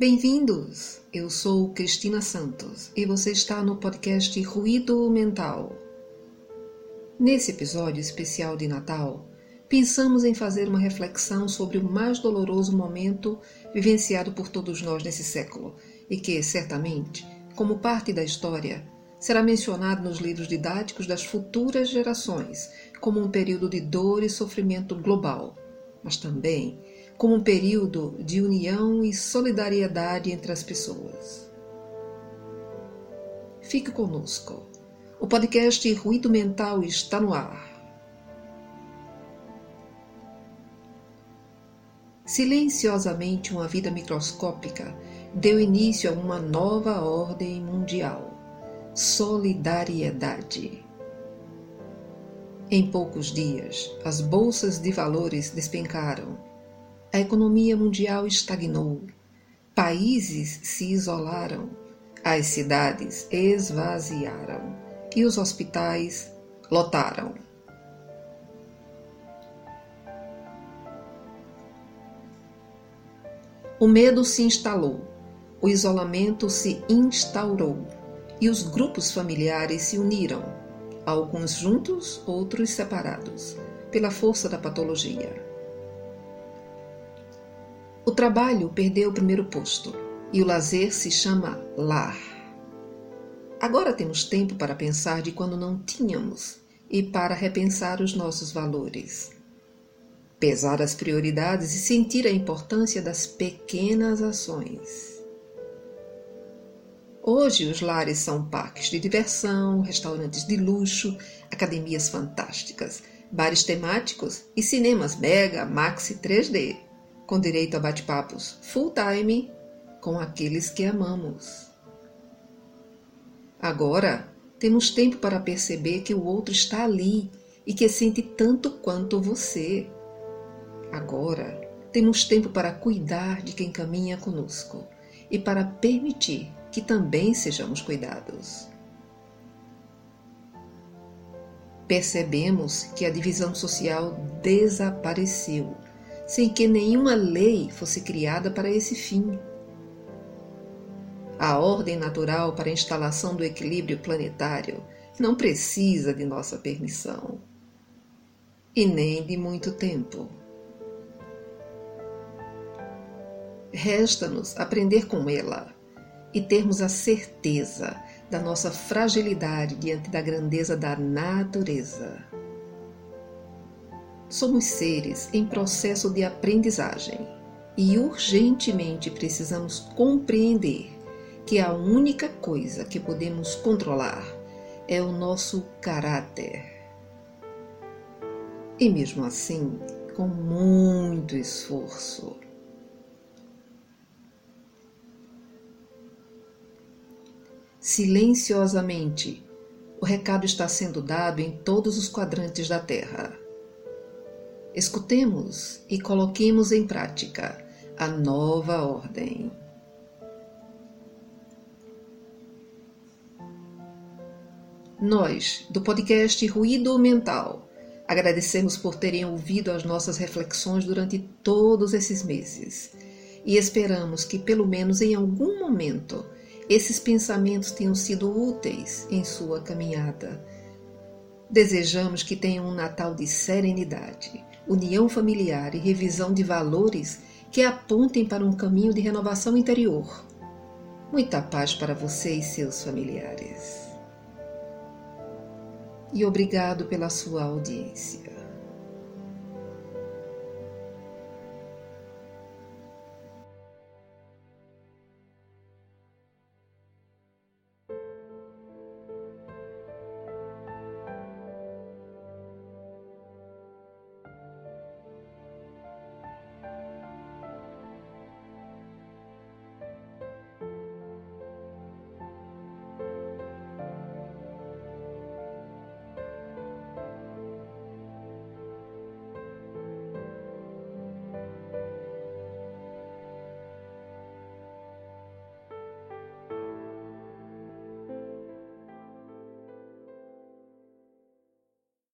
Bem-vindos! Eu sou Cristina Santos e você está no podcast Ruído Mental. Nesse episódio especial de Natal, pensamos em fazer uma reflexão sobre o mais doloroso momento vivenciado por todos nós nesse século e que, certamente, como parte da história, será mencionado nos livros didáticos das futuras gerações como um período de dor e sofrimento global, mas também como um período de união e solidariedade entre as pessoas. Fique conosco. O podcast Ruído Mental está no ar. Silenciosamente, uma vida microscópica deu início a uma nova ordem mundial solidariedade. Em poucos dias, as bolsas de valores despencaram a economia mundial estagnou, países se isolaram, as cidades esvaziaram. E os hospitais lotaram. O medo se instalou, o isolamento se instaurou. E os grupos familiares se uniram, alguns juntos, outros separados, pela força da patologia. O trabalho perdeu o primeiro posto e o lazer se chama lar. Agora temos tempo para pensar de quando não tínhamos e para repensar os nossos valores. Pesar as prioridades e sentir a importância das pequenas ações. Hoje, os lares são parques de diversão, restaurantes de luxo, academias fantásticas, bares temáticos e cinemas mega, maxi 3D com direito a bate-papos full time com aqueles que amamos. Agora temos tempo para perceber que o outro está ali e que sente tanto quanto você. Agora temos tempo para cuidar de quem caminha conosco e para permitir que também sejamos cuidados. Percebemos que a divisão social desapareceu sem que nenhuma lei fosse criada para esse fim. A ordem natural para a instalação do equilíbrio planetário não precisa de nossa permissão e nem de muito tempo. Resta-nos aprender com ela e termos a certeza da nossa fragilidade diante da grandeza da natureza. Somos seres em processo de aprendizagem e urgentemente precisamos compreender que a única coisa que podemos controlar é o nosso caráter. E mesmo assim, com muito esforço, silenciosamente, o recado está sendo dado em todos os quadrantes da Terra. Escutemos e coloquemos em prática a nova ordem. Nós, do podcast Ruído Mental, agradecemos por terem ouvido as nossas reflexões durante todos esses meses e esperamos que, pelo menos em algum momento, esses pensamentos tenham sido úteis em sua caminhada. Desejamos que tenham um Natal de serenidade união familiar e revisão de valores que apontem para um caminho de renovação interior. Muita paz para você e seus familiares. E obrigado pela sua audiência.